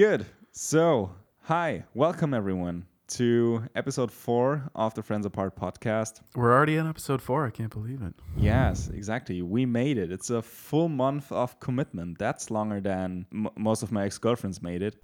Good. So, hi, welcome everyone to episode four of the Friends Apart podcast. We're already in episode four. I can't believe it. Yes, exactly. We made it. It's a full month of commitment. That's longer than m- most of my ex girlfriends made it.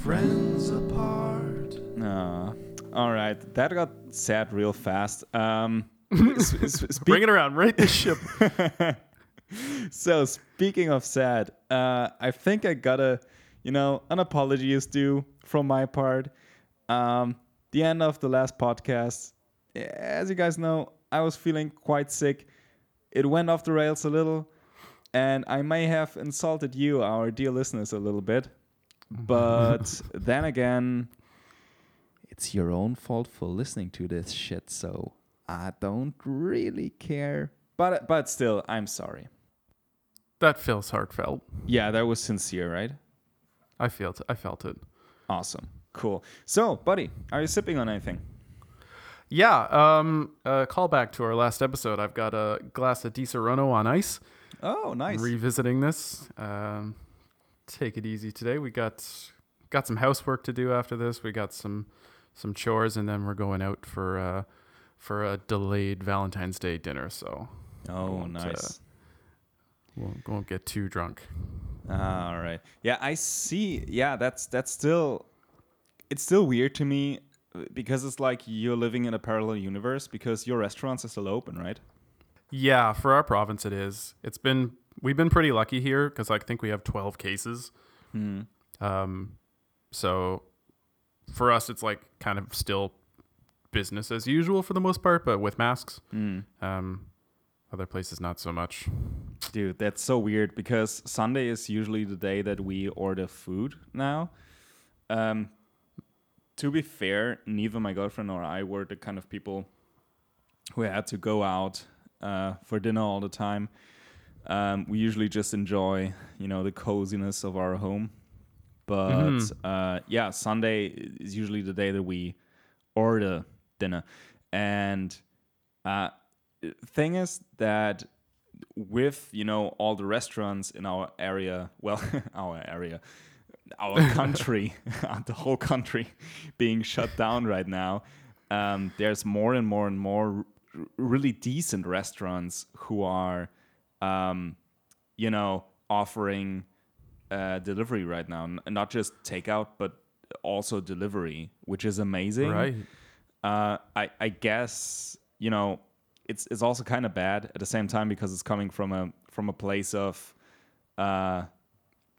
Friends apart. Uh, all right, that got sad real fast. Um, s- s- speak- Bring it around. Right the ship. so speaking of sad, uh, I think I gotta, you know, an apology is due from my part. Um, the end of the last podcast, as you guys know, I was feeling quite sick. It went off the rails a little, and I may have insulted you, our dear listeners, a little bit. But then again, it's your own fault for listening to this shit. So I don't really care. But but still, I'm sorry. That feels heartfelt. Yeah, that was sincere, right? I felt. I felt it. Awesome. Cool. So, buddy, are you sipping on anything? Yeah. Um. Uh, call back to our last episode. I've got a glass of Disaronno on ice. Oh, nice. Revisiting this. Um. Take it easy today. We got got some housework to do after this. We got some some chores, and then we're going out for uh for a delayed Valentine's Day dinner. So oh, nice. Won't won't get too drunk. All right. Yeah, I see. Yeah, that's that's still it's still weird to me because it's like you're living in a parallel universe because your restaurants are still open, right? Yeah, for our province, it is. It's been we've been pretty lucky here because I think we have twelve cases. Hmm. Um, so for us, it's like kind of still business as usual for the most part, but with masks. Hmm. Um, other places not so much. Dude, that's so weird because Sunday is usually the day that we order food now. Um, to be fair, neither my girlfriend nor I were the kind of people who had to go out uh, for dinner all the time. Um, we usually just enjoy, you know, the coziness of our home. But Mhm. uh, yeah, Sunday is usually the day that we order dinner. And uh, thing is that with you know all the restaurants in our area well our area our country the whole country being shut down right now um, there's more and more and more r- really decent restaurants who are um, you know offering uh, delivery right now N- not just takeout but also delivery which is amazing Right. uh, I, I guess you know it's it's also kind of bad at the same time because it's coming from a from a place of uh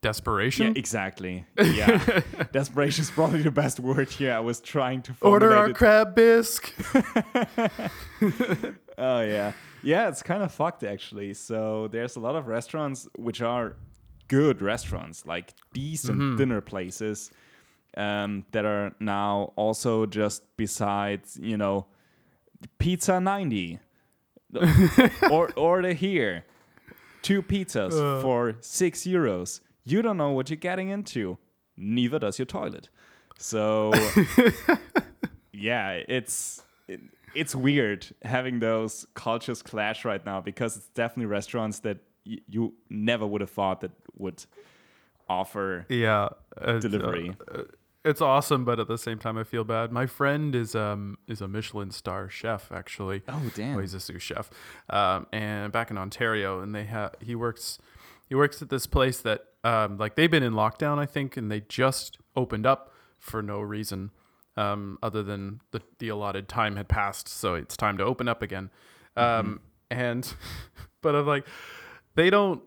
Desperation. yeah exactly. Yeah. Desperation is probably the best word here. I was trying to Order our it. crab bisque. oh yeah. Yeah it's kind of fucked actually. So there's a lot of restaurants which are good restaurants like decent dinner places um, that are now also just besides you know pizza 90 or order here. Two pizzas Uh. for six euros. You don't know what you're getting into. Neither does your toilet. So yeah it's it, it's weird having those cultures clash right now because it's definitely restaurants that y- you never would have thought that would offer Yeah. uh, delivery. uh, it's awesome, but at the same time, I feel bad. My friend is um is a Michelin star chef actually. oh damn Well, he's a sous chef, um, and back in Ontario, and they have he works he works at this place that um, like they've been in lockdown, I think, and they just opened up for no reason um, other than the the allotted time had passed, so it's time to open up again. Um, And but I'm like, they don't.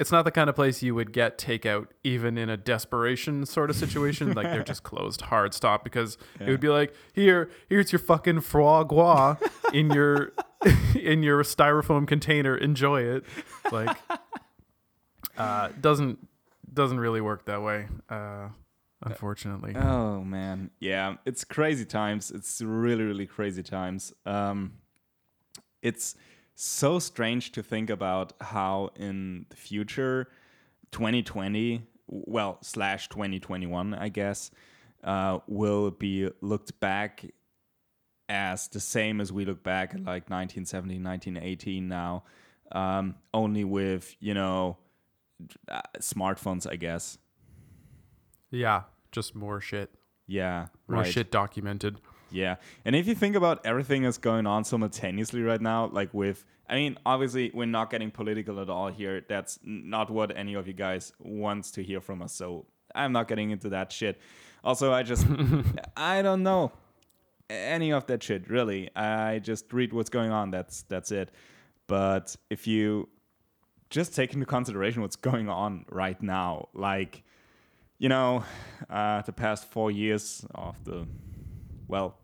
It's not the kind of place you would get takeout even in a desperation sort of situation. like they're just closed, hard stop because it would be like, here, here's your fucking foie gras in your in your styrofoam container. Enjoy it. Like, uh, doesn't doesn't really work that way. Uh, unfortunately. Oh man, yeah, it's crazy times. It's really, really crazy times. Um, it's so strange to think about how in the future, 2020, well slash 2021, I guess, uh, will be looked back as the same as we look back at like 1970, 1918 now. um, only with you know uh, smartphones, I guess. Yeah, just more shit. Yeah, More right. shit documented. Yeah. And if you think about everything that's going on simultaneously right now, like with, I mean, obviously, we're not getting political at all here. That's not what any of you guys wants to hear from us. So I'm not getting into that shit. Also, I just, I don't know any of that shit, really. I just read what's going on. That's, that's it. But if you just take into consideration what's going on right now, like, you know, uh, the past four years of the well,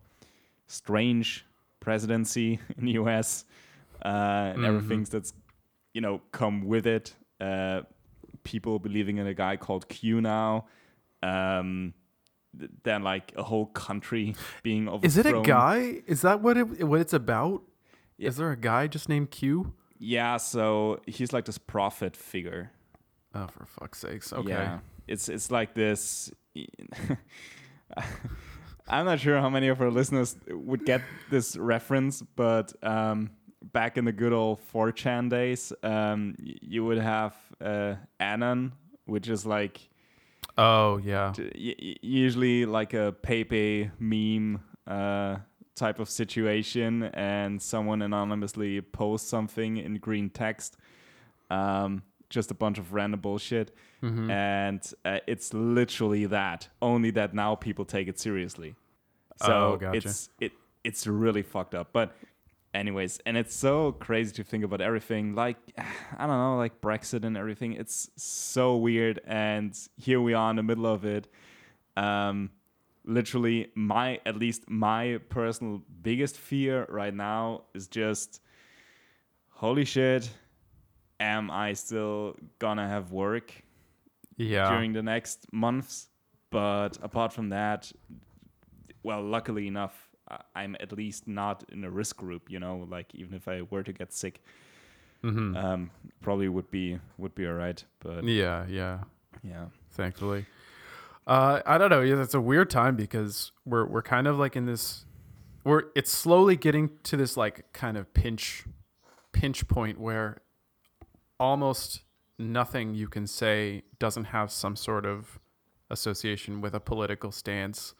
strange presidency in the U.S. Uh, and everything that's you know come with it. Uh, people believing in a guy called Q now. Um, like a whole country being overthrown. Is it a guy? Is that what it what it's about? Yeah. Is there a guy just named Q? Yeah, so he's like this prophet figure. Oh, for fuck's sakes. Okay. Yeah, it's it's like this. I'm not sure how many of our listeners would get this reference, but um, back in the good old 4chan days, um, you would have uh, Anon, which is like Oh, yeah. t- y- y- usually like a Pepe meme uh, type of situation, and someone anonymously posts something in green text, um, just a bunch of random bullshit, Mm-hmm. and uh, it's literally that. Only that now people take it seriously. So Oh, gotcha. it's it it's really fucked up, but. Anyways, and it's so crazy to think about everything. Like, I don't know, like Brexit and everything. It's so weird, and here we are in the middle of it um, literally my at least my personal biggest fear right now is just holy shit am i still gonna have work Yeah. during the next months but apart from that well luckily enough i'm at least not in a risk group you know like even if i were to get sick hmm um, probably would be would be all right but yeah, yeah. yeah Thankfully. Uh, I don't know. Yeah, it's a weird time because we're we're kind of like in this. We're it's slowly getting to this like kind of pinch, pinch point where almost nothing you can say doesn't have some sort of association with a political stance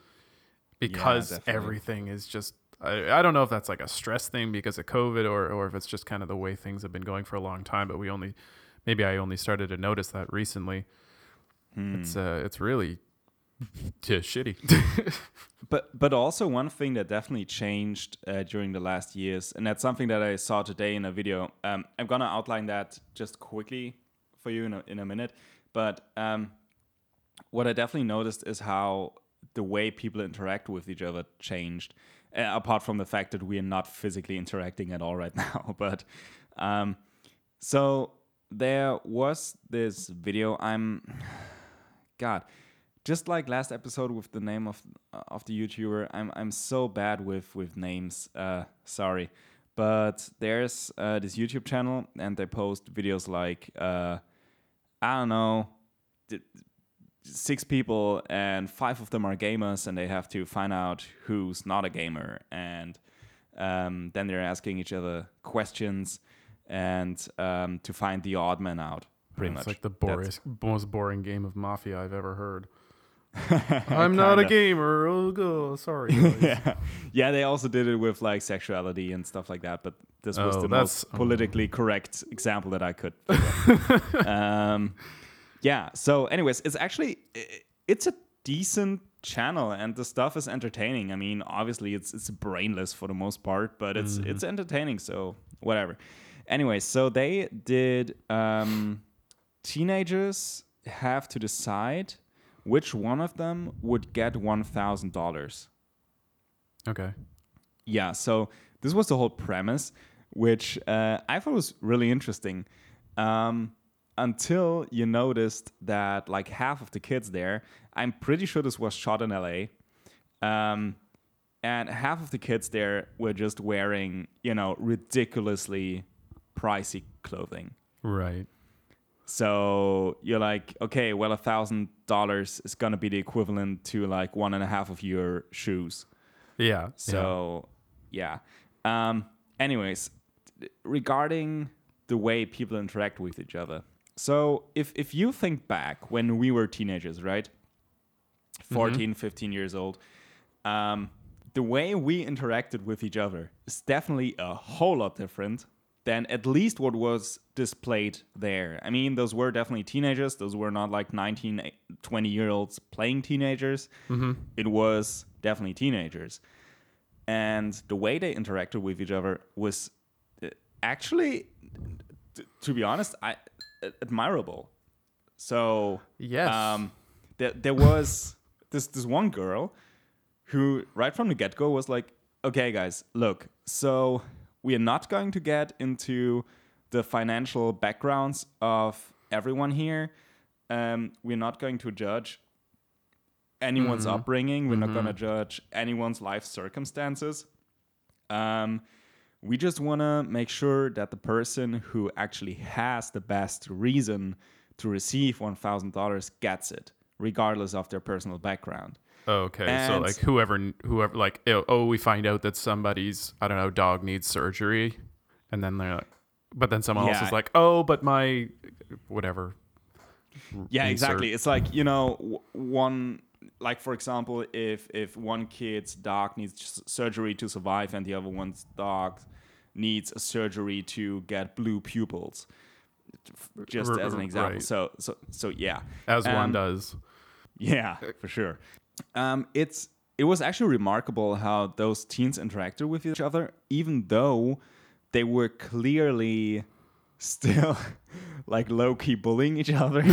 because definitely. everything is just I, I don't know if that's like a stress thing because of covid or, or if it's just kind of the way things have been going for a long time but we only maybe i only started to notice that recently it's Hmm. uh it's really just shitty But but also one thing that definitely changed uh, during the last years, and that's something that I saw today in a video. Um, I'm gonna outline that just quickly for you in a, in a minute. But um, what I definitely noticed is how the way people interact with each other changed. Uh, apart from the fact that we are not physically interacting at all right now, but um, so there was this video. I'm God just like last episode with the name of of the YouTuber, I'm I'm so bad with with names. Uh, sorry, but there's uh, this YouTube channel and they post videos like uh, I don't know, six people and five of them are gamers and they have to find out who's not a gamer and um, then they're asking each other questions and um, to find the odd man out. Pretty it's much, like the boring, most boring game of mafia i've ever heard i'm not a gamer oh god sorry yeah, yeah. They also did it with like sexuality and stuff like that. But this was Oh, the most politically correct example that I could. um, yeah. So, anyways, it's actually it's a decent channel, and the stuff is entertaining. I mean, obviously, it's it's brainless for the most part, but it's it's entertaining. So whatever. Anyways, so they did. Um, teenagers have to decide which one of them would get one thousand dollars. okay Yeah, so this was the whole premise, which uh, I thought was really interesting. Um, until you noticed that like half of the kids there, I'm pretty sure this was shot in LA, um, and half of the kids there were just wearing, you know, ridiculously pricey clothing. right So you're like, okay, well, a thousand dollars is gonna be the equivalent to like one and a half of your shoes. yeah yeah. So, yeah. Um, anyways, regarding the way people interact with each other. So if if you think back when we were teenagers, right? 14, 15 years old, um, the way we interacted with each other is definitely a whole lot different than at least what was displayed there. I mean, those were definitely teenagers. Those were not like 19, 20 year olds playing teenagers. It was definitely teenagers. And the way they interacted with each other was uh, actually, t- to be honest, I, admirable. So, Yes. um, there, there was this this one girl who right from the get-go was like okay guys look so we are not going to get into the financial backgrounds of everyone here. Um, we're not going to judge anyone's upbringing. We're not going to judge anyone's life circumstances. Um, we just want to make sure that the person who actually has the best reason to receive $1000 gets it regardless of their personal background Okay, so like whoever, whoever, like, oh, oh, we find out that somebody's, I don't know, dog needs surgery, and then they're like, but then someone else is like, oh, but my, whatever. yeah sur- exactly it's like you know one like for example if if one kid's dog needs surgery to survive and the other one's dog needs a surgery to get blue pupils just as an example right. so so so yeah As one Um, does. yeah for sure um it's it was actually remarkable how those teens interacted with each other even though they were clearly still like low key bullying each other.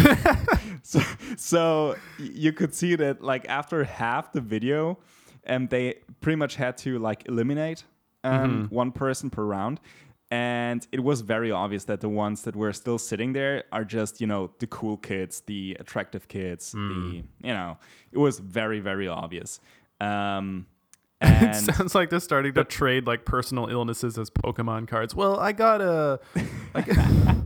so, so you could see that like after half the video, um, they pretty much had to like eliminate um, one person per round. And it was very obvious that the ones that were still sitting there are just, you know, the cool kids, the attractive kids, the, you know, it was very, very obvious. Um, It sounds like they're starting to trade like personal illnesses as Pokemon cards. Well, I got a.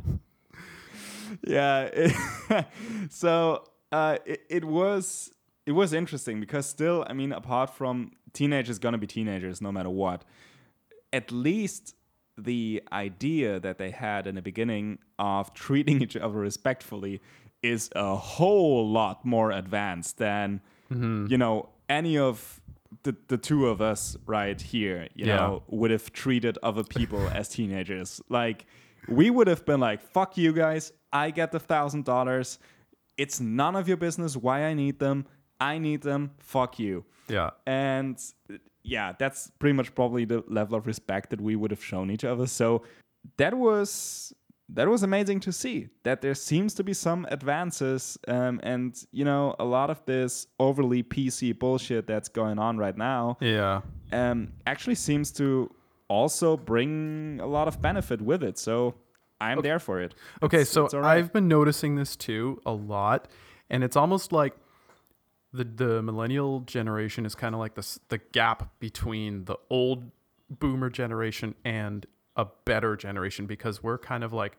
yeah it- so uh, it, it was it was interesting because still i mean apart from teenagers gonna be teenagers no matter what at least the idea that they had in the beginning of treating each other respectfully is a whole lot more advanced than mm-hmm. you know any of the, the two of us right here you Yeah. know would have treated other people as teenagers. Like we would have been like fuck you guys i get the thousand dollars. It's none of your business why i need them. I need them. Fuck you. Yeah. and yeah, that's pretty much probably the level of respect that we would have shown each other. So that was that was amazing to see that there seems to be some advances um, and you know a lot of this overly pc bullshit that's going on right now Yeah. um, actually seems to also bring a lot of benefit with it so i'm there for it Okay, It's- so it's right. I've been noticing this too a lot, and it's almost like the the millennial generation is kind of like this the gap between the old boomer generation and a better generation because we're kind of like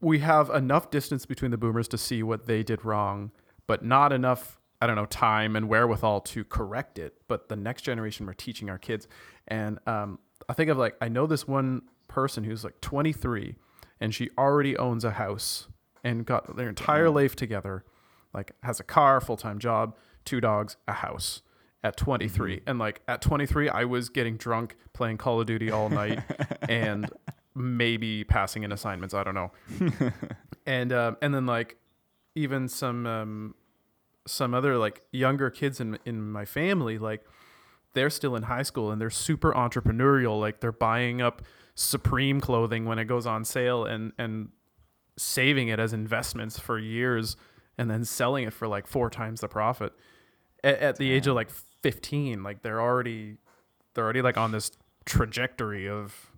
we have enough distance between the boomers to see what they did wrong, but not enough I don't know time and wherewithal to correct it. But the next generation we're teaching our kids, and um, I think of like I know this one person who's like 23, and she already owns a house and got their entire life together, like has a car, full time job, two dogs, a house. At 23, and like at 23, I was getting drunk, playing Call of Duty all night, and maybe passing in assignments. I don't know. and um, and then like even some um, some other like younger kids in in my family like they're still in high school and they're super entrepreneurial like they're buying up supreme clothing when it goes on sale and and saving it as investments for years and then selling it for like four times the profit at, at the age of like 15 like they're already they're already like on this trajectory of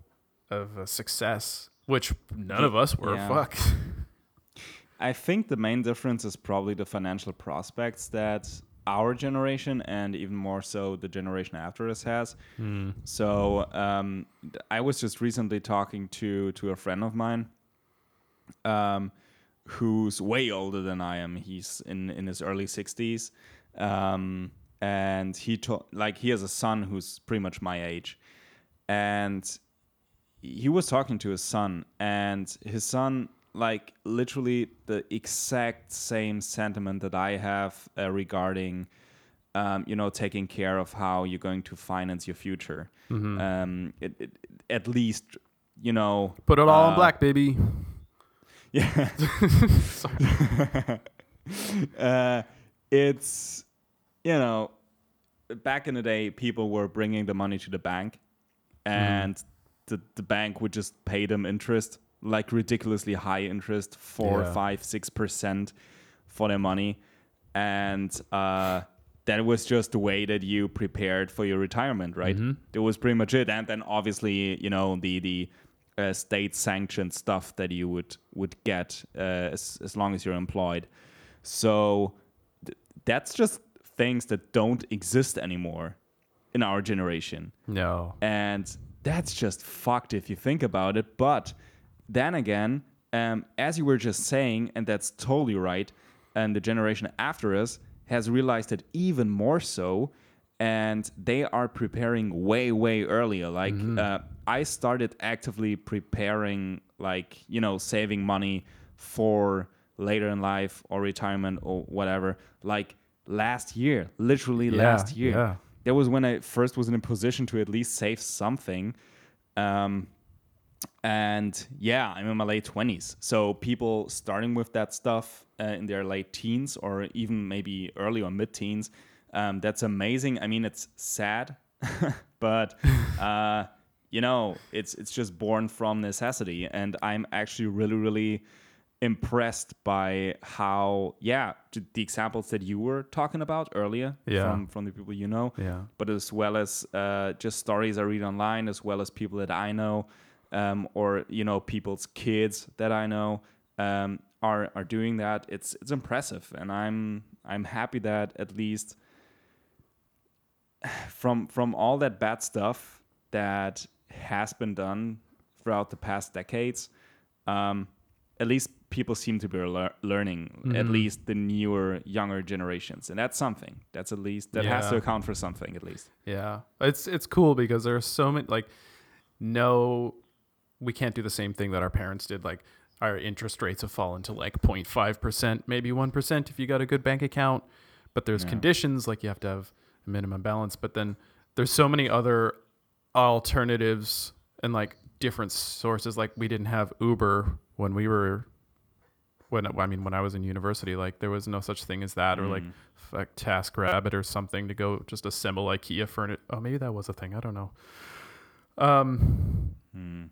of uh, success which none of us were Yeah. fuck I think the main difference is probably the financial prospects that our generation and even more so the generation after us has. So um, I was just recently talking to to a friend of mine, um, who's way older than I am. He's in in his early sixties, um, and he told like he has a son who's pretty much my age, and he was talking to his son, and his son like literally the exact same sentiment that I have uh, regarding, um, you know, taking care of how you're going to finance your future. Mm-hmm. Um, it, it, at least, you know, Put it all in uh, black, baby. Yeah. Sorry. Uh, it's, you know, back in the day, people were bringing the money to the bank, and the, the bank would just pay them interest, like ridiculously high interest, four, Yeah. five, six percent for their money. And uh, that was just the way that you prepared for your retirement, right? That was pretty much it. And then obviously, you know, the the uh, state sanctioned stuff that you would would get uh, as as long as you're employed. So that's just things that don't exist anymore in our generation. No. And that's just fucked if you think about it. But then again, um, as you were just saying, and that's totally right, and the generation after us has realized it even more so. And they are preparing way, way earlier. Like, uh, I started actively preparing, like, you know, saving money for later in life or retirement or whatever, like last year, literally Yeah, last year yeah. that was when I first was in a position to at least save something. Um, and yeah, I'm in my late 20s. So people starting with that stuff uh, in their late teens or even maybe early or mid teens, um, that's amazing. I mean, it's sad, but uh, you know, it's it's just born from necessity. And I'm actually really, really impressed by how yeah the examples that you were talking about earlier Yeah. from from the people you know Yeah. but as well as uh, just stories I read online, as well as people that I know, um, or you know people's kids that I know um, are are doing that. It's it's impressive, and I'm I'm happy that at least from from all that bad stuff that has been done throughout the past decades, um, at least people seem to be lear- learning. At mm-hmm. least the newer, younger generations, and that's something. That's at least that has to account for something, at least. Yeah, it's it's cool because there are so many like no, we can't do the same thing that our parents did. Like our interest rates have fallen to like 0.5 percent, maybe one percent if you got a good bank account. But there's Yeah. conditions like you have to have a minimum balance. But then there's so many other alternatives and like different sources. Like we didn't have Uber when we were when I mean when I was in university. Like there was no such thing as that or like Mm. like TaskRabbit or something to go just assemble IKEA furniture. Oh, maybe that was a thing. I don't know. Um. Hmm.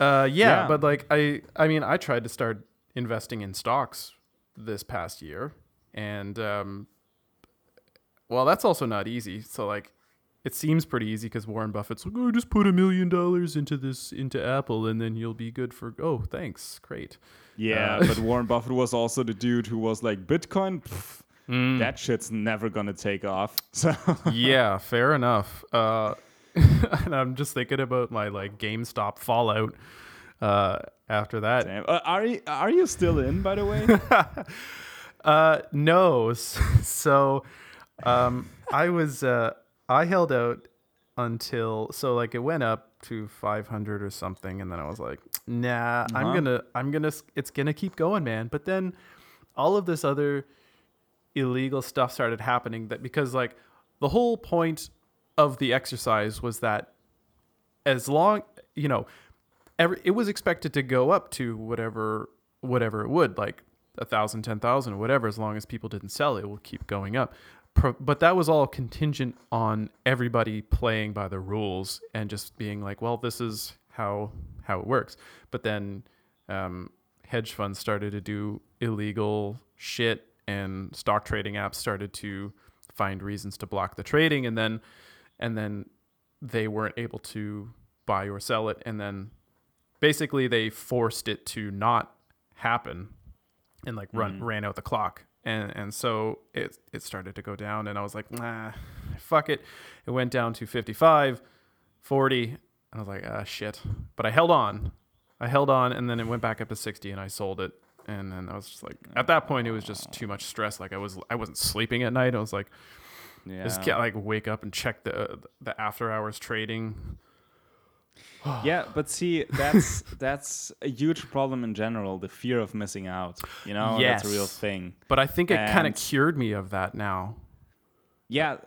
Uh. Yeah, Yeah. but like I, I mean, I tried to start investing in stocks this past year, and um. Well, that's also not easy. So like, it seems pretty easy because Warren Buffett's like, oh, just put a million dollars into this into Apple, and then you'll be good for. Oh, thanks, great. Yeah, Uh, but Warren Buffett was also the dude who was like, Bitcoin, pff, Mm. that shit's never gonna take off. So yeah, fair enough. Uh, and I'm just thinking about my like GameStop fallout uh, after that. Uh, are you are you still in, by the way? Uh, no. So, um, I was uh, I held out until so like it went up to 500 or something, and then I was like, nah, I'm Uh-huh. gonna I'm gonna it's gonna keep going, man. But then all of this other illegal stuff started happening that because like the whole point of the exercise was that as long you know every, it was expected to go up to whatever whatever it would like a thousand ten thousand whatever as long as people didn't sell it, it will keep going up but that was all contingent on everybody playing by the rules and just being like well this is how how it works. But then um, hedge funds started to do illegal shit and stock trading apps started to find reasons to block the trading and then and then they weren't able to buy or sell it. And then basically they forced it to not happen and like run ran out the clock and and so it it started to go down and I was like nah fuck it. It went down to 55 40 and I was like ah shit. But I held on. I held on and then it went back up to 60 and I sold it. And then I was just like at that point it was just too much stress. Like I was I wasn't sleeping at night. I was like yeah. just can't like wake up and check the the after hours trading yeah, but see, that's that's a huge problem in general. The fear of missing out. You know, that's a real thing. But I think it kind of cured me of that now. Yeah,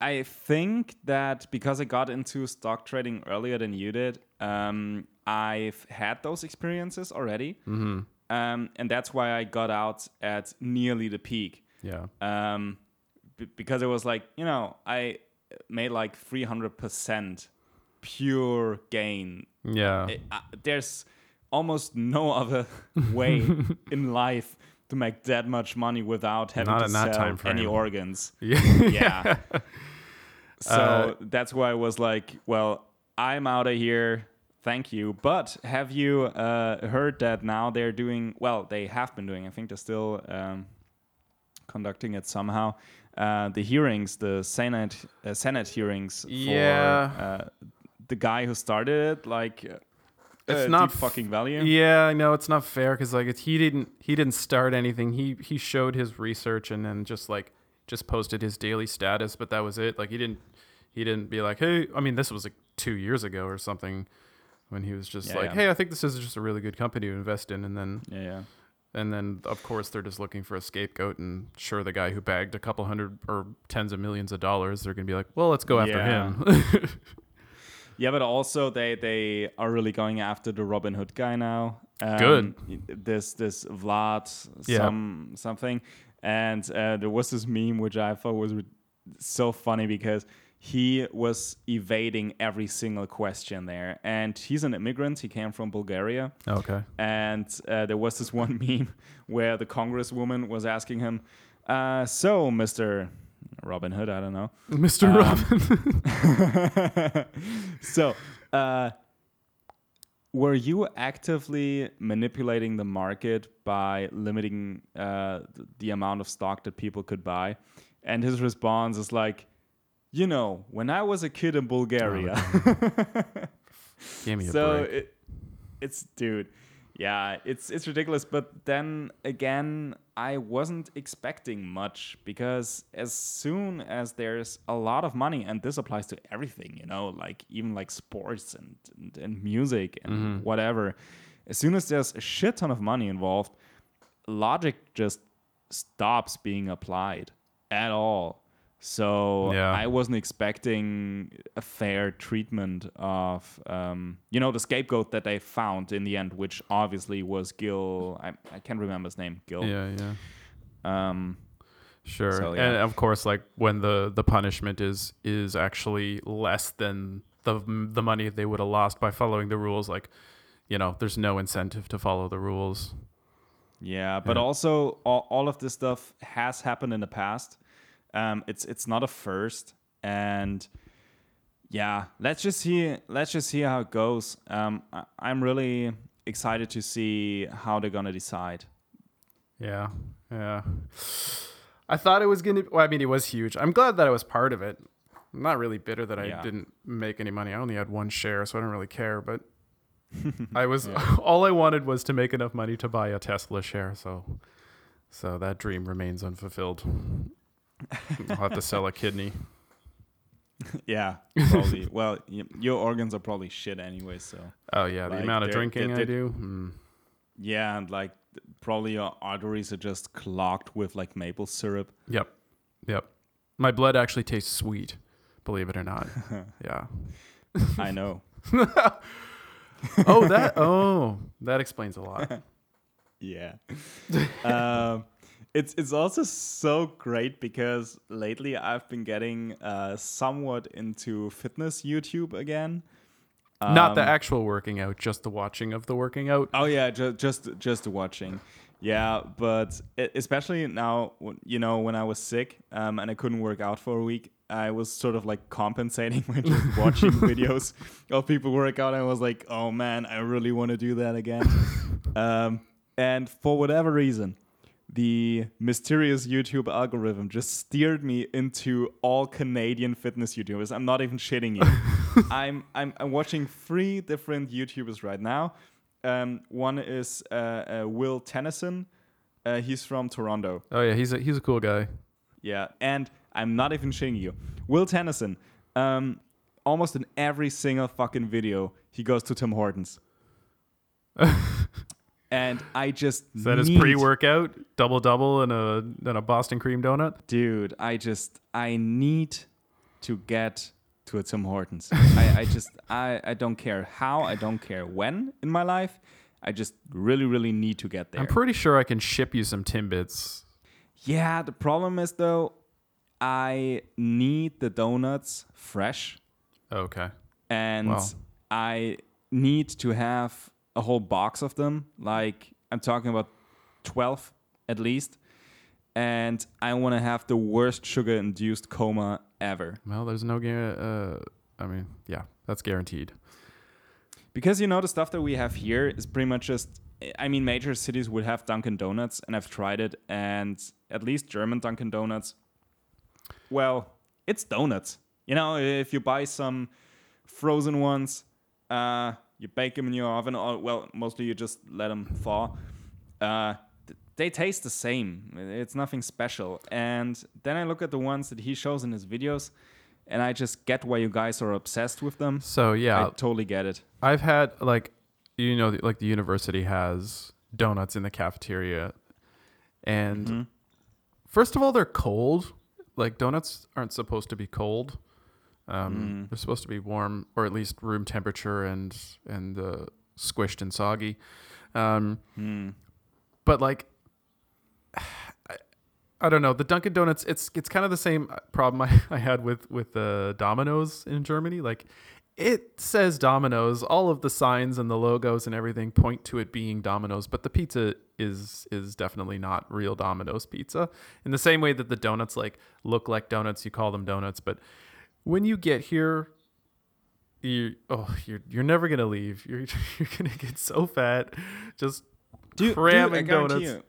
I think that because I got into stock trading earlier than you did, um, I've had those experiences already, mm-hmm. um, and that's why I got out at nearly the peak. Yeah. um, b- because it was like you know I made like three hundred percent pure gain. Yeah. It- uh, there's almost no other way in life to make that much money without having Not to sell any organs. yeah. Yeah. so Uh, that's why I was like, well, I'm out of here. Thank you. But have you uh, heard that now they're doing, well, they have been doing, I think they're still um, conducting it somehow. Uh, the hearings, the Senate, uh, Senate hearings Yeah. for uh, the guy who started it, like, It's uh, not fucking value. Yeah, I know it's not fair because like it's, he didn't he didn't start anything. He he showed his research and then just like just posted his daily status, but that was it. Like he didn't he didn't be like, hey, I mean this was like two years ago or something when he was just Yeah, like, yeah. hey, I think this is just a really good company to invest in, and then Yeah, yeah. and then of course they're just looking for a scapegoat, and sure the guy who bagged a couple hundred or tens of millions of dollars, they're gonna be like, well, let's go after Yeah. him. Yeah, but also they they are really going after the Robin Hood guy now. Um, Good. This this Vlad Yeah. something, and uh, there was this meme which I thought was re- so funny because he was evading every single question there, and he's an immigrant. He came from Bulgaria, okay. and uh, there was this one meme where the congresswoman was asking him, uh, "So, Mister Robin Hood, I don't know." Mr. Um, Robin. so, uh, were you actively manipulating the market by limiting uh, the amount of stock that people could buy? And his response is like, you know, when I was a kid in Bulgaria. Give me a so break. it, it's dude, yeah, it's it's ridiculous. But then again, I wasn't expecting much because as soon as there's a lot of money, and this applies to everything, you know, like even like sports and and, and music and Mm-hmm. whatever. As soon as there's a shit ton of money involved, logic just stops being applied at all. So Yeah. I wasn't expecting a fair treatment of, um, you know, the scapegoat that they found in the end, which obviously was Gill. I, I can't remember his name. Gill. yeah, yeah. Um, Sure. So, And of course like when the the punishment is is actually less than the the money they would have lost by following the rules like you know, there's no incentive to follow the rules. yeah, but Yeah. also all, all of this stuff has happened in the past. Um, it's it's not a first, and yeah, let's just see let's just see how it goes. Um, I, I'm really excited to see how they're gonna decide. Yeah. Yeah. I thought it was going to well, I mean it was huge. I'm glad that I was part of it. I'm not really bitter that I Yeah. didn't make any money. I only had one share, so I don't really care, but I was all I wanted was to make enough money to buy a Tesla share, so so that dream remains unfulfilled. I'll have to sell a kidney. Yeah, probably. well, y- your organs are probably shit anyway. So Oh yeah, the Like, amount of they're- drinking they I did- do. Hmm. yeah, and like probably your arteries are just clogged with like maple syrup. Yep. Yep. My blood actually tastes sweet, believe it or not. yeah. I know. Oh, that oh, that explains a lot. Yeah. um, it's it's also so great because lately I've been getting uh, somewhat into fitness YouTube again. Not the Um, actual working out, just the watching of the working out. Oh yeah, just just just the watching. Yeah, but especially now, you know, when I was sick um, and I couldn't work out for a week, I was sort of like compensating by just watching videos of people work out. I was like, oh man, I really want to do that again. um, and for whatever reason, the mysterious YouTube algorithm just steered me into all Canadian fitness YouTubers. I'm not even shitting you. I'm, I'm I'm watching three different YouTubers right now. Um, one is uh, uh, Will Tennyson. Uh, he's from Toronto. Oh yeah, he's a he's a cool guy. Yeah, and I'm not even shitting you. Will Tennyson. Um, almost in every single fucking video, he goes to Tim Hortons. and I just Is that his pre-workout double double and a and a Boston cream donut? dude. I just I need to get to a Tim Hortons. I, I just I I don't care how, I don't care when in my life. I just really really need to get there. I'm pretty sure I can ship you some Timbits. yeah, the problem is though, I need the donuts fresh. Okay. and Wow. I need to have a whole box of them. Like I'm talking about 12 at least. And I want to have the worst sugar induced coma ever. Well, there's no uh I mean, yeah, that's guaranteed. Because you know, the stuff that we have here is pretty much just. I mean, major cities would have Dunkin' Donuts, and I've tried it, and at least German Dunkin' Donuts. Well, it's donuts. You know, if you buy some frozen ones, uh, you bake them in your oven, or well, mostly you just let them thaw. Uh, they taste the same. It's nothing special. And then I look at the ones that he shows in his videos, and I just get why you guys are obsessed with them. So, yeah, I totally get it. I've had like you know like the university has donuts in the cafeteria and Mm-hmm. first of all they're cold like donuts aren't supposed to be cold um, Mm. they're supposed to be warm or at least room temperature and and uh, squished and soggy. Um, Mm. but like I, I don't know. The Dunkin' Donuts it's it's kind of the same problem I, I had with with the Domino's in Germany. Like it says Domino's. All of the signs and the logos and everything point to it being Domino's but the pizza is is definitely not real Domino's pizza. In the same way that the donuts like look like donuts you call them donuts but when you get here you oh you're you're never gonna leave you're you're gonna get so fat just Dude, cramming dude, I donuts you.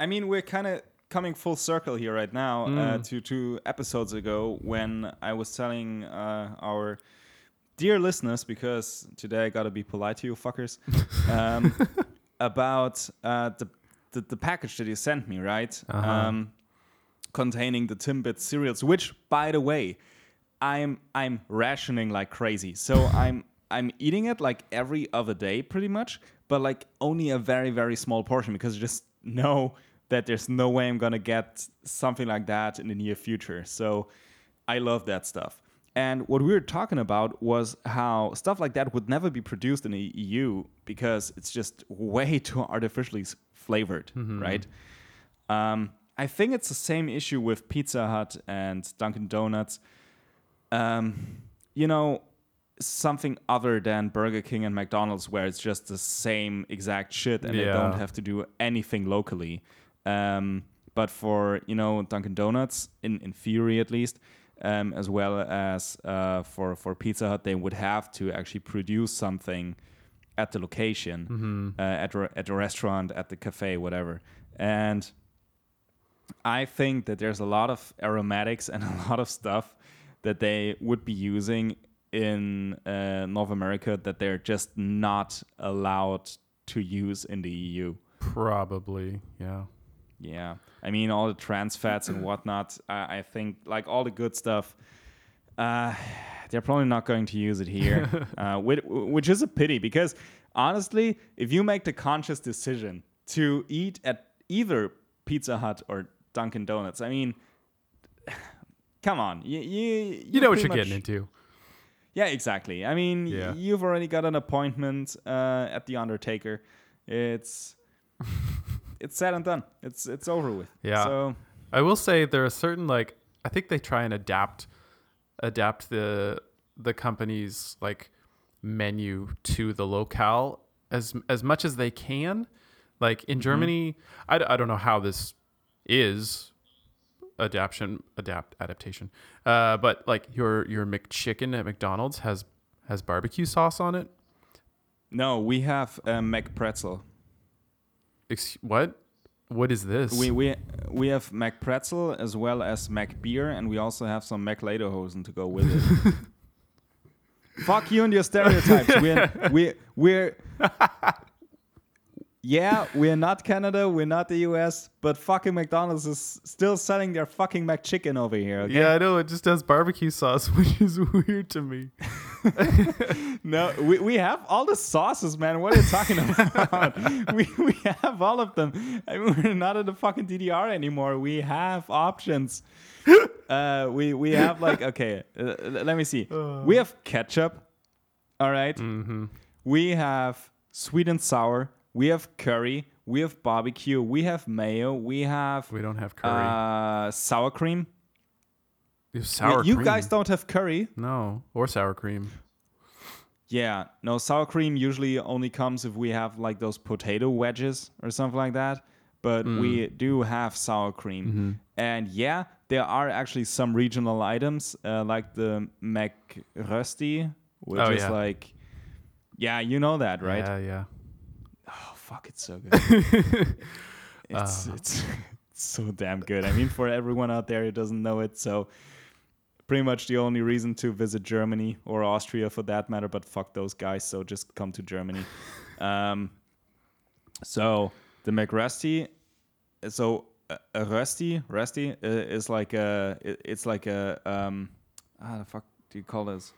I mean, we're kind of coming full circle here right now uh, Mm. to two episodes ago when I was telling uh, our dear listeners, because today I gotta be polite to you fuckers, um, about uh, the, the the package that you sent me, right? Uh-huh. Um, containing the Timbit cereals, which, by the way, I'm I'm rationing like crazy. So I'm I'm eating it like every other day, pretty much, but like only a very very small portion because I just know that there's no way I'm gonna get something like that in the near future. So I love that stuff. And what we were talking about was how stuff like that would never be produced in the EU because it's just way too artificially flavored, right? Um, I think it's the same issue with Pizza Hut and Dunkin' Donuts. Um, you know, something other than Burger King and McDonald's, where it's just the same exact shit and they don't have to do anything locally. Um, but for you know Dunkin' Donuts, in in theory at least, um, as well as uh, for for Pizza Hut, they would have to actually produce something at the location, uh, at re- at the restaurant, at the cafe, whatever. And I think that there's a lot of aromatics and a lot of stuff that they would be using in uh, North America that they're just not allowed to use in the EU. Probably, yeah. Yeah, I mean all the trans fats and whatnot. I, I think like all the good stuff. Uh, they're probably not going to use it here, uh, which, which is a pity because honestly, if you make the conscious decision to eat at either Pizza Hut or Dunkin' Donuts, I mean, come on, you you, You know what you're getting into. Yeah, exactly. I mean, Yeah. y- you've already got an appointment uh, at the Undertaker. It's it's said and done. It's it's over with. Yeah. So I will say there are certain like I think they try and adapt adapt the the company's like menu to the locale as as much as they can. Like in Germany, I I don't know how this is adaptation adapt adaptation. Uh, but like your your McChicken at McDonald's has has barbecue sauce on it. no, we have uh, McPretzel. Ex- what? What is this? We we we have McPretzel as well as McBeer, and we also have some McLederhosen to go with it. Fuck you and your stereotypes. We're we we're yeah, we're not Canada, we're not the US, but fucking McDonald's is still selling their fucking McChicken over here. Okay? Yeah, I know. It just has barbecue sauce, which is weird to me. No, we, we have all the sauces, man. What are you talking about? we, we have all of them. I mean, we're not in the fucking DDR anymore. We have options. Uh, we we have like okay. Uh, let me see. We have ketchup. All right? Mm-hmm. We have sweet and sour. We have curry. We have barbecue. We have mayo. We have We don't have curry. uh, sour cream. we have sour you cream. guys don't have curry. No, or sour cream. Yeah, no, sour cream usually only comes if we have like those potato wedges or something like that. But Mm. we do have sour cream. Mm-hmm. And yeah, there are actually some regional items uh, like the McRusty, which Oh, is yeah. like, yeah, you know that, right? Yeah, yeah. Fuck, it's so good. it's, Uh. it's, it's so damn good. I mean, for everyone out there who doesn't know it, so pretty much the only reason to visit Germany or Austria for that matter, but fuck those guys, so just come to Germany. um, so the McRusty, so a, a rusty, rusty uh, is like a, it- it's like a, um, how the fuck do you call this?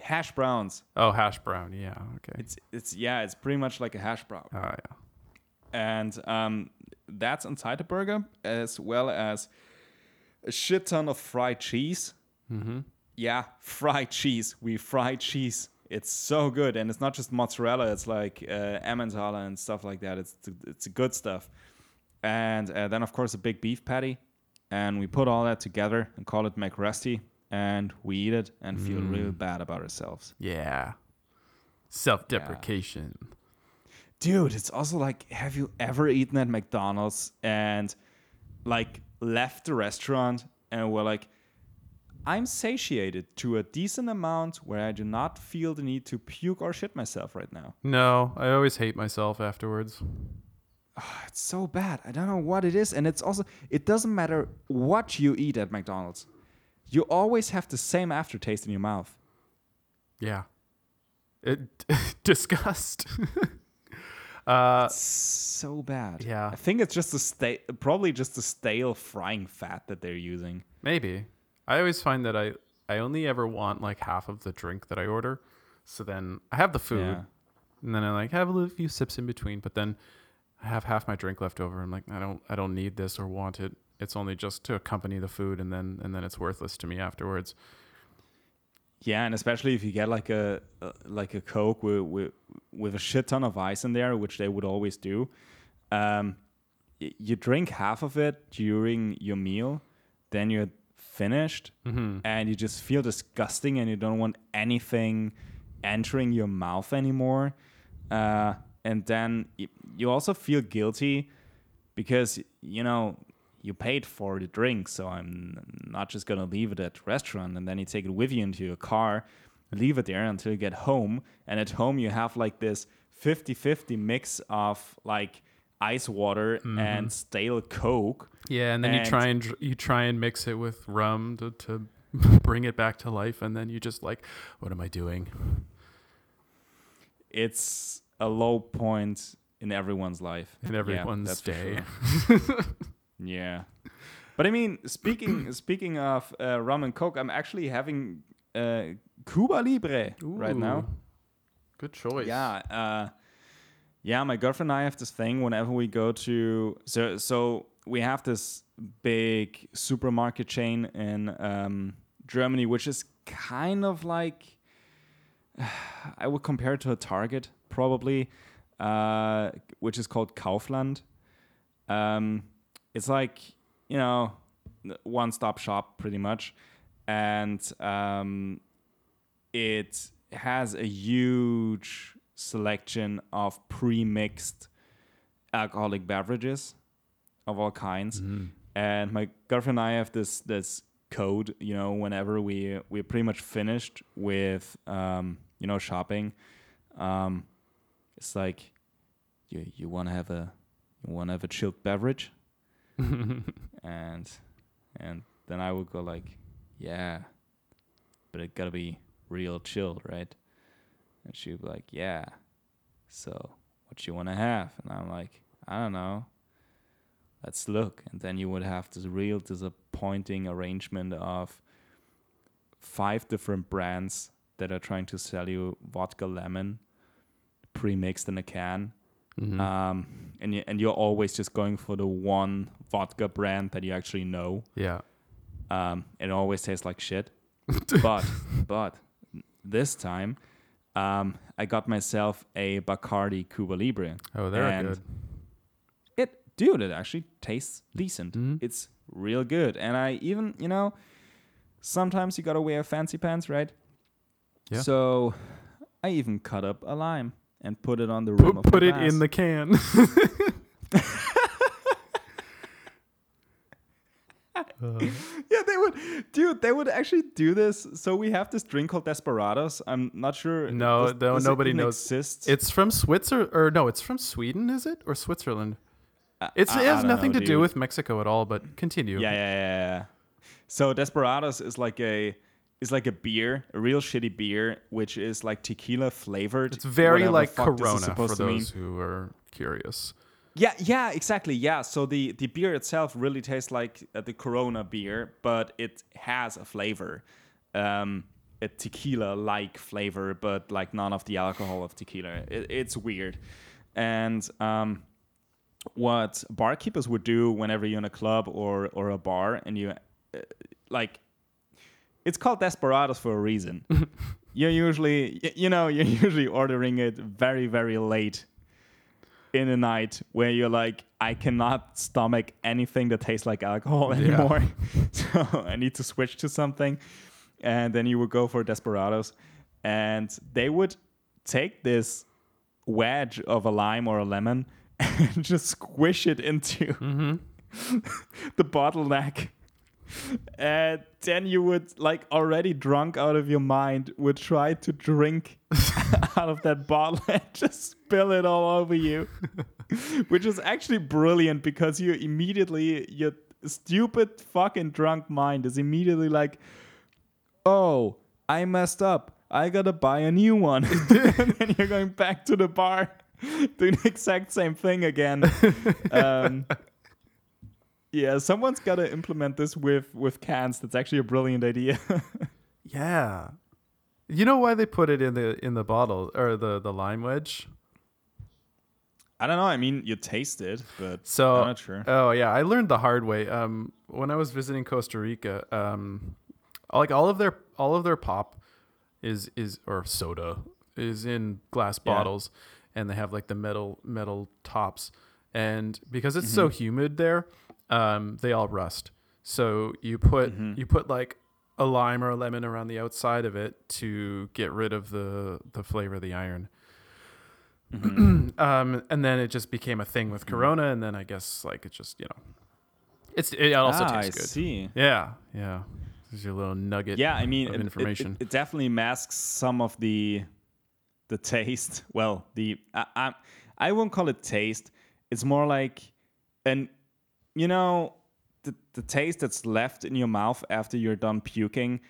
Hash browns. Oh, hash brown. Yeah. Okay. It's it's yeah, it's pretty much like a hash brown Oh, yeah. and um, that's inside the burger, as well as a shit ton of fried cheese. Mm-hmm. Yeah, fried cheese. We fry cheese. It's so good, and it's not just mozzarella. It's like uh, Emmentaler and stuff like that. It's it's good stuff. And uh, then of course a big beef patty, and we put all that together and call it McRusty, and we eat it and feel real mm. bad about ourselves. Yeah. Self-deprecation. dude it's also like have you ever eaten at mcdonald's and like left the restaurant and were like i'm satiated to a decent amount where i do not feel the need to puke or shit myself right now No, I always hate myself afterwards. Ah, it's so bad i don't know what it is and it's also it doesn't matter what you eat at mcdonald's you always have the same aftertaste in your mouth Yeah. It disgust. uh so bad Yeah. i think it's just a sta- probably just the stale frying fat that they're using maybe. I always find that I I only ever want like half of the drink that I order. So then I have the food Yeah. and then I like have a little few sips in between, but then I have half my drink left over. I'm like I don't I don't need this or want it. It's only just to accompany the food and then and then it's worthless to me afterwards. Yeah, and especially if you get like a, uh like a Coke with, with with a shit ton of ice in there, which they would always do. Um, you drink half of it during your meal, then you're finished, Mm-hmm. and you just feel disgusting, and you don't want anything entering your mouth anymore. Uh, and then you also feel guilty because you know you paid for the drink, so I'm not just gonna leave it at restaurant and then you take it with you into your car, leave it there until you get home. And at home you have like this 50-50 mix of like ice water and mm-hmm. stale Coke. Yeah, and then And- you try and you try and mix it with rum to, to bring it back to life, and then you just like, what am I doing? It's a low point in everyone's life. In everyone's for day. sure. Yeah, but I mean, speaking speaking of uh, rum and coke, I'm actually having uh, Cuba Libre right now. Good choice. Yeah, uh, yeah. My girlfriend and I have this thing whenever we go to so so we have this big supermarket chain in um, Germany, which is kind of like I would compare it to a Target probably, uh, which is called Kaufland. Um, it's like you know one stop shop pretty much, and um, it has a huge selection of pre-mixed alcoholic beverages of all kinds. And my girlfriend and i have this this code you know whenever we we're pretty much finished with um you know shopping um it's like you you want to have a you want to have a chilled beverage and and then i would go like yeah but it gotta be real chilled right and she'd be like yeah so what you want to have? And I'm like, I don't know. Let's look. And then you would have this real disappointing arrangement of five different brands that are trying to sell you vodka lemon pre-mixed in a can. Mhm. Um, and you, and you're always just going for the one vodka brand that you actually know. yeah. Um, it always tastes like shit. but but this time, um, I got myself a Bacardi Cuba Libre. Oh, they're and good. It, dude, it actually tastes decent. Mhm. It's real good. And I even, you know, sometimes you gotta wear fancy pants, right? Yeah. So I even cut up a lime and put it on the rim Put, of put my it in the can. Uh, Yeah, they would, dude. They would actually do this. So we have this drink called Desperados. I'm not sure. No, does- no, does nobody even knows. Exists? it's from Switzerland, or no, it's from Sweden, is it, or Switzerland? I- It's, I- it has nothing know, to do with Mexico at all. But continue. Yeah, yeah, yeah, yeah. So Desperados is like a is like a beer, a real shitty beer, which is like tequila flavored. It's very like fuck this is Corona for those who are curious. Yeah, yeah, exactly. Yeah. So the the beer itself really tastes like uh, the Corona beer, but it has a flavor, um, a tequila like flavor, but like none of the alcohol of tequila. It, it's weird, and um, what barkeepers would do whenever you're in a club or or a bar and you uh, like it's called desperados for a reason. You're usually you know you're usually ordering it very very late in the night where you're like i cannot stomach anything that tastes like alcohol Yeah. anymore. So i need to switch to something. And then you would go for desperados. And they would take this wedge of a lime or a lemon and just squish it into mm-hmm. the bottleneck. And then you would, like, already drunk out of your mind, would try to drink out of that bottle and just spill it all over you. Which is actually brilliant because you immediately, your stupid fucking drunk mind is immediately like, oh, I messed up. I gotta buy a new one. and then you're going back to the bar, doing the exact same thing again. Um, yeah, someone's gotta implement this with with cans. That's actually a brilliant idea. Yeah. You know why they put it in the in the bottle or the the lime wedge? I don't know. I mean, you taste it, but So I'm not sure. Oh yeah, I learned the hard way. Um, when I was visiting Costa Rica, um, like all of their all of their pop is is or soda is in glass Yeah. bottles, and they have like the metal metal tops, and because it's Mm-hmm. so humid there, um, they all rust. So you put Mm-hmm. you put like a lime or a lemon around the outside of it to get rid of the the flavor of the iron. um, and then it just became a thing with Corona, and then I guess like it just you know, it's it also ah, tastes I good. see. Yeah, yeah. This is your little nugget. Yeah, I mean, it- information. It, it definitely masks some of the the taste. Well, the I, I I won't call it taste. It's more like an you know the the taste that's left in your mouth after you're done puking.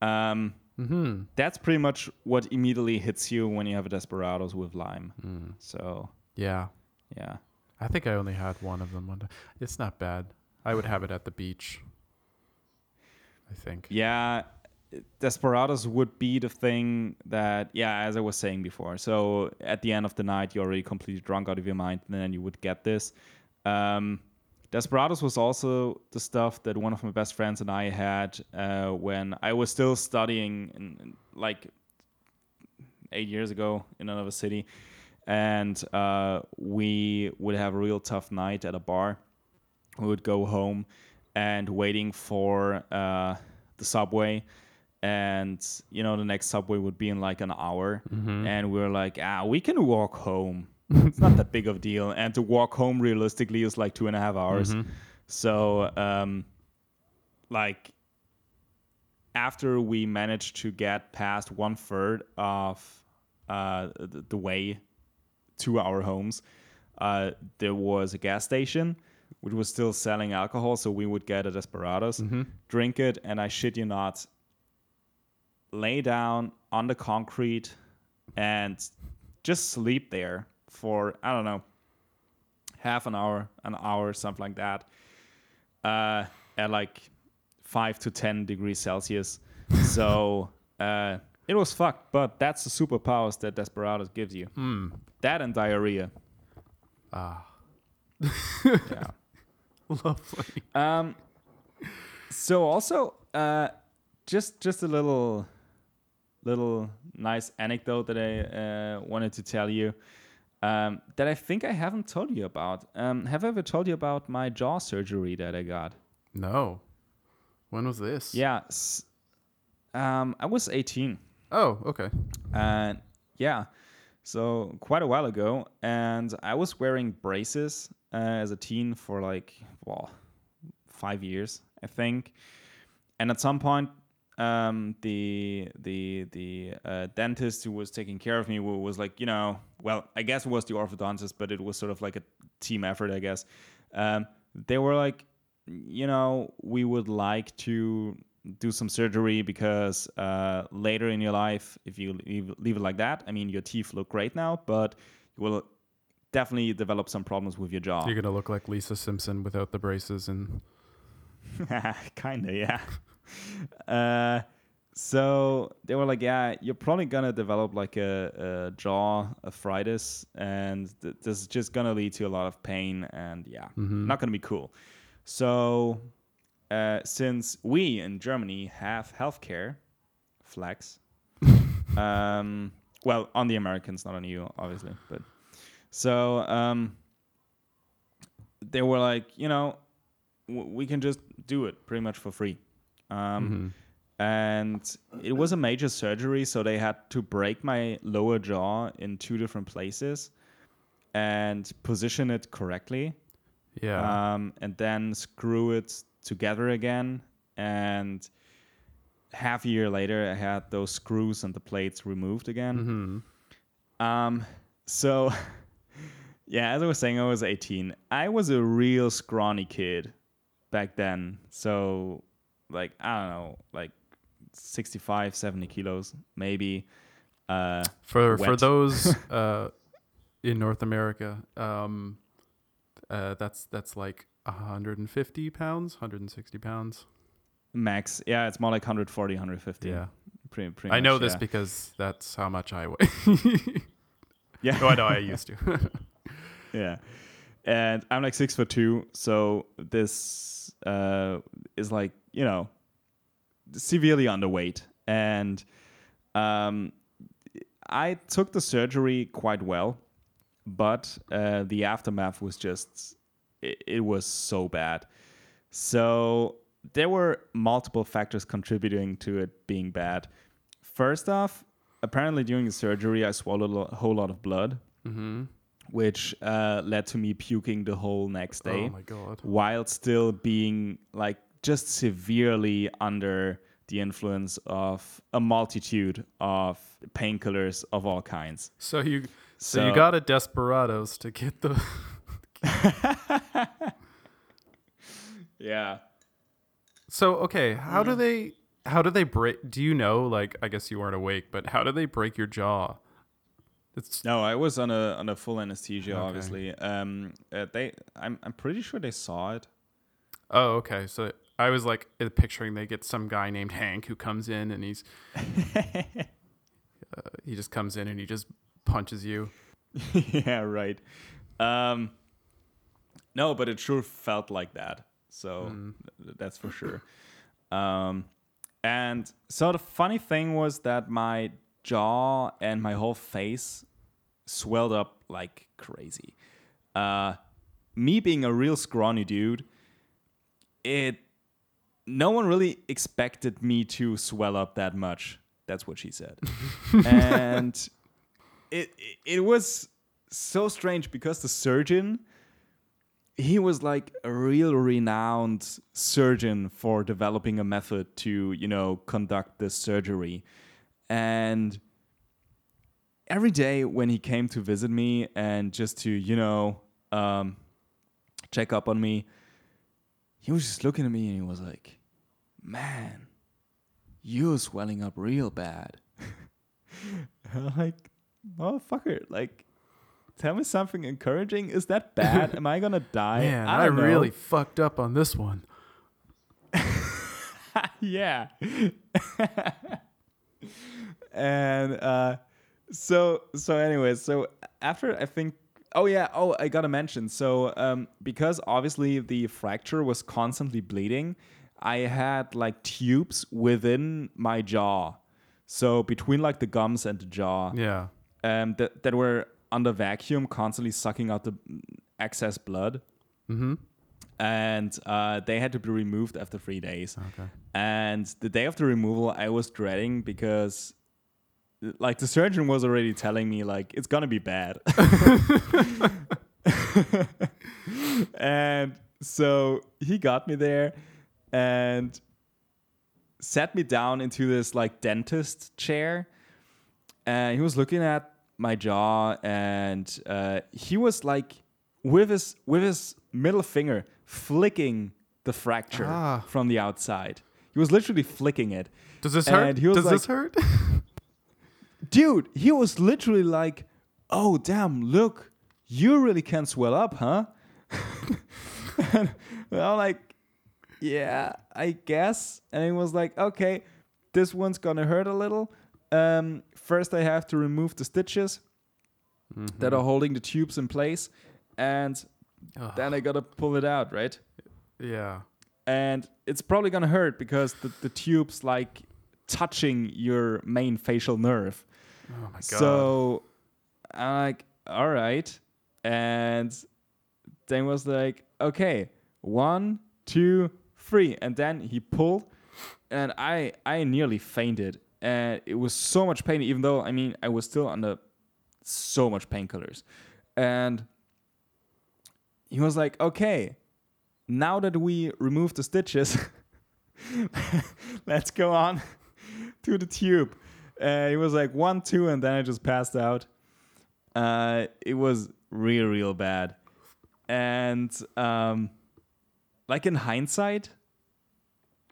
Um, mm-hmm. that's pretty much what immediately hits you when you have a desperados with lime. Mm. So Yeah, yeah. I think I only had one of them one time. It's not bad. I would have it at the beach. I think. Yeah, Desperados would be the thing that, yeah, as I was saying before. So at the end of the night, you're already completely drunk out of your mind, and then you would get this. Um, Desperados was also the stuff that one of my best friends and I had uh, when I was still studying, in, in, like eight years ago in another city, and uh, we would have a real tough night at a bar. We would go home and waiting for uh, the subway. And you know the next subway would be in like an hour. And we are like ah we can walk home it's not that big of a deal and to walk home realistically is like two and a half hours. So um like after we managed to get past one third of uh the, the way to our homes uh there was a gas station which was still selling alcohol so we would get a desperados drink it and i shit you not lay down on the concrete and just sleep there for I don't know half an hour, an hour, something like that, uh, at like five to ten degrees Celsius. So uh, it was fucked. But that's the superpowers that Desperados gives you. Hmm. That and diarrhea. Ah, Yeah. lovely. Um, so also, uh, just just a little, little nice anecdote that I uh, wanted to tell you. Um, that I think I haven't told you about. Um, have I ever told you about my jaw surgery that I got? No. When was this? Yeah. Um, I was 18. Oh, okay. And yeah, so quite a while ago. And I was wearing braces uh, as a teen for like, well, five years, I think. And at some point, um, the the the uh, dentist who was taking care of me was like, you know, well, I guess it was the orthodontist, but it was sort of like a team effort, I guess. Um, they were like, you know, we would like to do some surgery because uh, later in your life, if you leave, leave it like that, I mean, your teeth look great now, but you will definitely develop some problems with your jaw. You're gonna look like Lisa Simpson without the braces and Kinda, yeah. Uh, so they were like, "Yeah, you're probably gonna develop like a, a jaw arthritis, and th- this is just gonna lead to a lot of pain, and yeah, not gonna be cool." So, uh, since we in Germany have healthcare, flex, um, well, on the Americans, not on you, obviously, but so um, they were like, you know, w- we can just do it pretty much for free. Um, And it was a major surgery, so they had to break my lower jaw in two different places and position it correctly, yeah. um, and then screw it together again. And half a year later, I had those screws and the plates removed again. hmm Um, so yeah, as I was saying, I was 18. I was a real scrawny kid back then. So like I don't know, like 65, 70 kilos, maybe. Uh, For for those uh, in North America, um, uh, that's that's like 150 pounds, 160 pounds. max. Yeah, it's more like 140, 150. Yeah, Pretty, pretty I know much, this yeah. because that's how much I weigh. yeah. oh, I know I used to. yeah and i'm like six foot two so this uh is like you know severely underweight. And um i took the surgery quite well but uh the aftermath was just it, it was so bad. So there were multiple factors contributing to it being bad. First off apparently during the surgery i swallowed a whole lot of blood hmm which uh, led to me puking the whole next day Oh my god. while still being like just severely under the influence of a multitude of painkillers of all kinds. So you so, So- you got a Desperados to get the Yeah. So okay, how do they how do they break do you know like I guess you weren't awake, but how do they break your jaw? It's No, I was on a on a full anesthesia, Okay. obviously. Um, uh, they, I'm I'm pretty sure they saw it. Oh, okay. So I was like uh, picturing they get some guy named Hank who comes in and he's uh, he just comes in and he just punches you. yeah, right. Um, no, but it sure felt like that. So th- that's for sure. Um, and so the funny thing was that my jaw and my whole face swelled up like crazy. Uh, me being a real scrawny dude, it no one really expected me to swell up that much. That's what she said. and it it was so strange because the surgeon he was like a real renowned surgeon for developing a method to you know conduct this surgery and every day when he came to visit me and just to you know um, check up on me he was just looking at me and he was like man you're swelling up real bad I'm like motherfucker like tell me something encouraging. Is that bad? Am I gonna die? Man, I, I, really fucked up on this one. yeah. and uh, so so anyway, so after I think oh yeah oh I gotta mention so um, because obviously the fracture was constantly bleeding, I had like tubes within my jaw, so between like the gums and the jaw, Yeah. um, that that were under vacuum, constantly sucking out the excess blood. Mm-hmm. and uh, they had to be removed after three days. Okay. And the day of the removal, I was dreading because, like, the surgeon was already telling me like it's gonna be bad. and so he got me there and sat me down into this like dentist chair and he was looking at my jaw and uh, he was like with his with his middle finger flicking the fracture Ah. from the outside he was literally flicking it Does this And hurt? Does like- this hurt? dude he was literally like oh damn look you really can swell up huh and i'm like yeah i guess and he was like okay this one's gonna hurt a little um, first i have to remove the stitches that are holding the tubes in place and then i gotta pull it out right yeah. and it's probably gonna hurt because the, the tubes like touching your main facial nerve Oh my god. so I'm like, all right. And then was like, okay, one, two, three. And then he pulled and I I nearly fainted. And it was so much pain, even though I mean I was still under so much painkillers. And he was like, okay, now that we removed the stitches, let's go on to the tube. Uh, it was like one, two, and then I just passed out. Uh, it was real, real bad. And um, like in hindsight,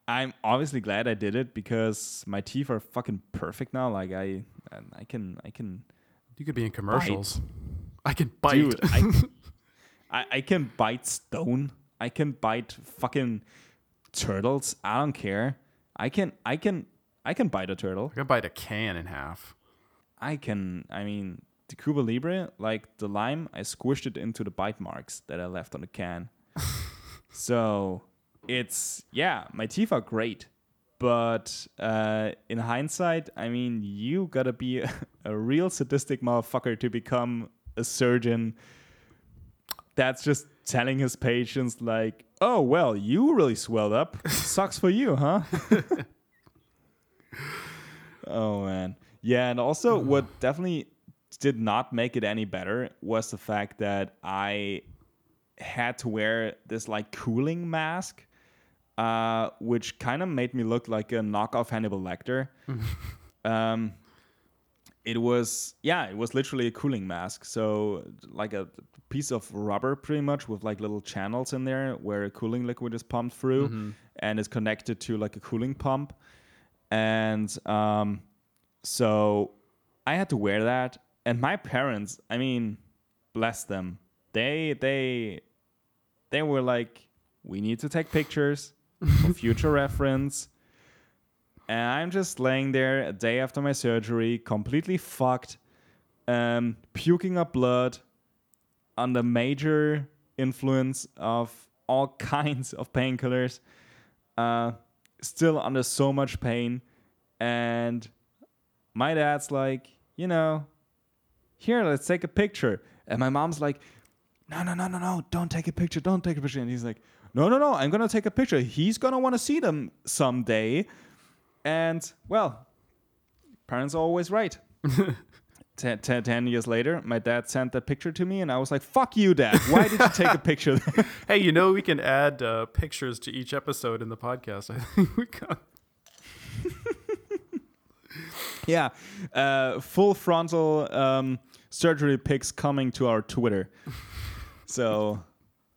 I'm obviously glad I did it because my teeth are fucking perfect now. Like I, I can, I can, you could be in commercials. I can bite. dude, I, I, I can bite stone. I can bite fucking turtles. I don't care. I can, I can, I can bite a turtle. I can bite a can in half. I can. I mean, the Cuba Libre, like the lime, I squished it into the bite marks that I left on the can. so it's yeah, my teeth are great, but uh, in hindsight, I mean, you gotta be a, a real sadistic motherfucker to become a surgeon. That's just telling his patients like, "Oh well, you really swelled up. Sucks for you, huh?" oh man, yeah, and also what definitely did not make it any better was the fact that I had to wear this like cooling mask, uh, which kind of made me look like a knockoff Hannibal Lecter. um, it was yeah, it was literally a cooling mask. So like a piece of rubber, pretty much, with like little channels in there where a cooling liquid is pumped through, and is connected to like a cooling pump. And um, so I had to wear that, and my parents, I mean, bless them, they they they were like, we need to take pictures for future reference. And I'm just laying there a day after my surgery, completely fucked, um, puking up blood, under major influence of all kinds of painkillers, uh, still under so much pain. And my dad's like, you know, here, let's take a picture. And my mom's like, no, no, no, no, no, don't take a picture, don't take a picture. And he's like, no, no, no, I'm gonna take a picture. He's gonna wanna see them someday. And well, parents are always right. ten, ten, 10 years later, my dad sent that picture to me, and I was like, fuck you, dad. Why did you take a picture? Hey, you know we can add uh, pictures to each episode in the podcast. I think we got. yeah. Uh, full frontal um, surgery pics coming to our Twitter. So.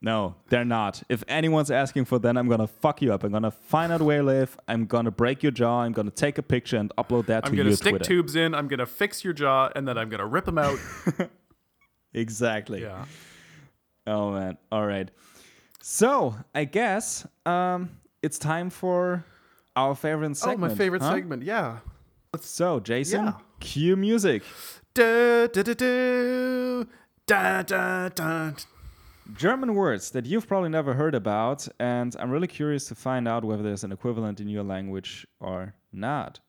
No, they're not. If anyone's asking for that, I'm gonna fuck you up. I'm gonna find out where you live. I'm gonna break your jaw. I'm gonna take a picture and upload that to YouTube. I'm gonna stick tubes in. I'm gonna fix your jaw, and then I'm gonna rip them out. exactly. Yeah. Oh man. All right. So I guess um, it's time for our favorite segment. oh, my favorite huh? segment. Yeah. So Jason, Yeah. cue music. Da, da, da, da, da, da, da. German words that you've probably never heard about, and I'm really curious to find out whether there's an equivalent in your language or not.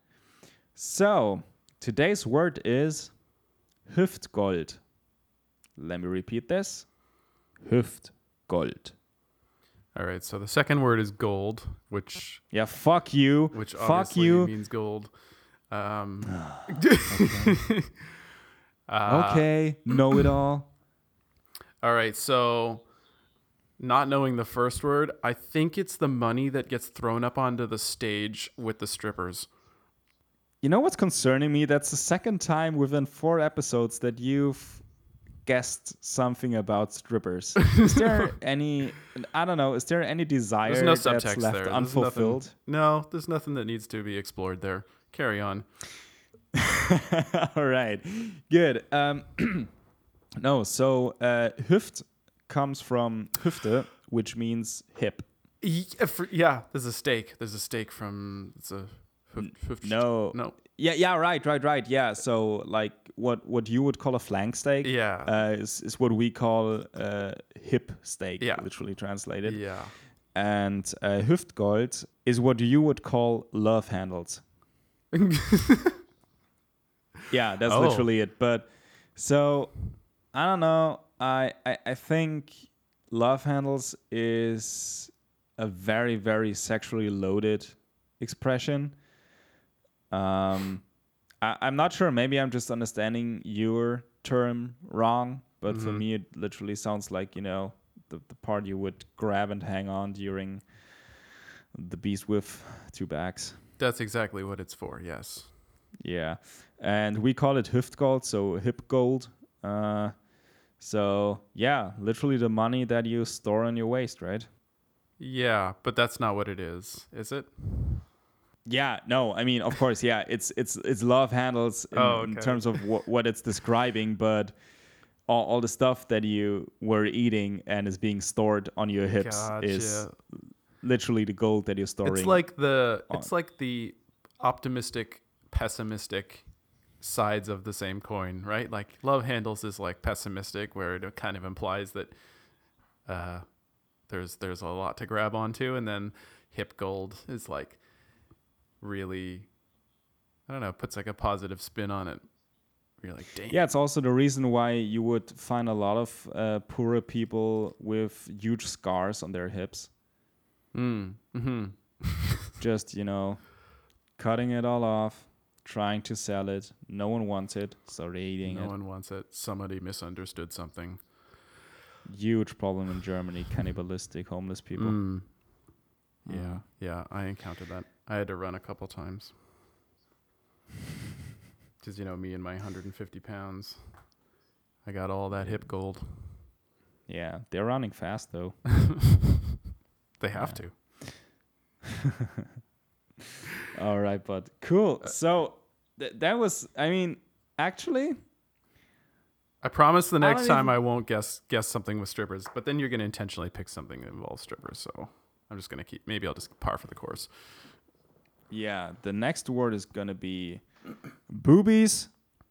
So, today's word is Hüftgold. Let me repeat this Hüftgold. All right. So the second word is gold, which Yeah, fuck you. which fuck obviously you. means gold. Um, okay, know it all. All right. So not knowing the first word, I think it's the money that gets thrown up onto the stage with the strippers. You know what's concerning me? That's the second time within four episodes that you've guessed something about strippers. Is there any? I don't know. Is there any desire There's no that's left there. There's unfulfilled? Nothing, no, there's nothing that needs to be explored there. Carry on. All right, good. Um, no, so uh, Hüft comes from Hüfte, which means hip. Yeah, for- yeah, there's a steak. There's a steak from. It's a. hoof- hoof- No, No. Yeah, yeah, right, right, right. Yeah, so like what what you would call a flank steak, Yeah. uh, is is what we call uh, hip steak, Yeah. literally translated. Yeah. And uh, Hüftgold is what you would call love handles. Yeah, that's Oh. literally it. But so I don't know. I, I I think love handles is a very very sexually loaded expression. Um, I, I'm not sure. Maybe I'm just understanding your term wrong. But for Mhm. me, it literally sounds like you know the the part you would grab and hang on during the beast with two backs. That's exactly what it's for. Yes. Yeah, and we call it Hüftgold, so hip gold. Uh, so yeah, literally the money that you store on your waist, right? Yeah, but that's not what it is, is it? Yeah, no, I mean, of course, yeah, it's it's it's love handles in, Oh, in terms of what what it's describing, but all, all the stuff that you were eating and is being stored on your hips is literally the gold that you're storing. It's like the on- it's like the optimistic, pessimistic sides of the same coin, right? Like love handles is like pessimistic, where it kind of implies that uh, there's there's a lot to grab onto, and then hip gold is like really, I don't know, puts like a positive spin on it. You're like, damn. Yeah, it's also the reason why you would find a lot of uh, poorer people with huge scars on their hips. Mm, hmm Just, you know, cutting it all off, trying to sell it. No one wants it, so they're eating No it. one wants it. Somebody misunderstood something. Huge problem in Germany, cannibalistic homeless people. Mm. Yeah, Mm. yeah, I encountered that. I had to run a couple times. Because, you know, me and my 150 pounds, I got all that hip gold. Yeah, they're running fast though. They have to. all right, but Uh, cool. So th- that was, I mean, actually, I promise the I next time even- I won't guess guess something with strippers, but then you're going to intentionally pick something that involves strippers. So I'm just going to keep, maybe I'll just par for the course. yeah, the next word is gonna be boobies.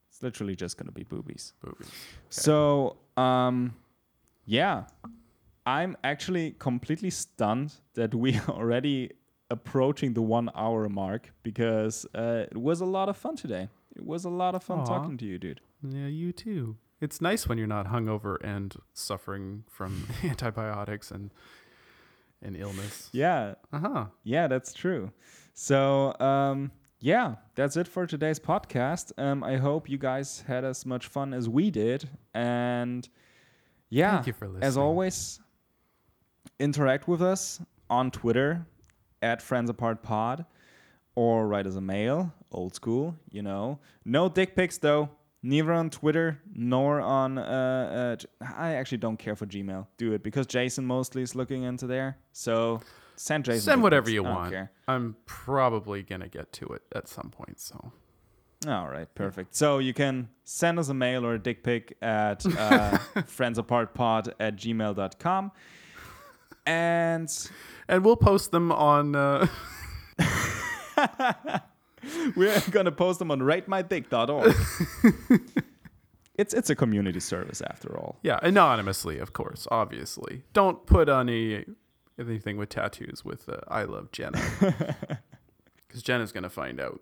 It's literally just gonna be boobies. Boobies. So, um, yeah, I'm actually completely stunned that we already approaching the one hour mark because uh, it was a lot of fun today. It was a lot of fun Aw. talking to you, dude. Yeah, you too. It's nice when you're not hungover and suffering from antibiotics and and illness. Yeah, Uh huh. yeah, that's true. So, um, yeah, that's it for today's podcast. Um, I hope you guys had as much fun as we did. And yeah, Thank you for listening. as always, interact with us on Twitter at Friends Apart Pod or write us a mail, old school, you know. No dick pics though. Neither on Twitter nor on. Uh, uh, I actually don't care for Gmail. Do it because Jason mostly is looking into there. So send Jason. Send whatever pics. you want. care. I'm probably gonna get to it at some point. So All right, perfect. So you can send us a mail or a dick pic at uh, friendsapartpod at gmail.com. And And we'll post them on. Uh, we're going to post them on ratemydick.org. it's, it's a community service after all. yeah, anonymously, of course, obviously. Don't put any anything with tattoos with uh, "I love Jenna," because Jenna's gonna find out.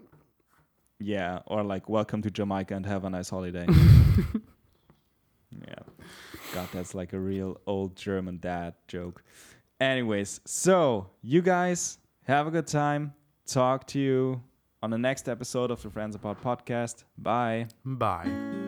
Yeah, or like welcome to Jamaica and have a nice holiday. yeah. God, that's like a real old German dad joke. Anyways, so you guys have a good time. Talk to you on the next episode of the Friends Apart podcast. Bye. Bye.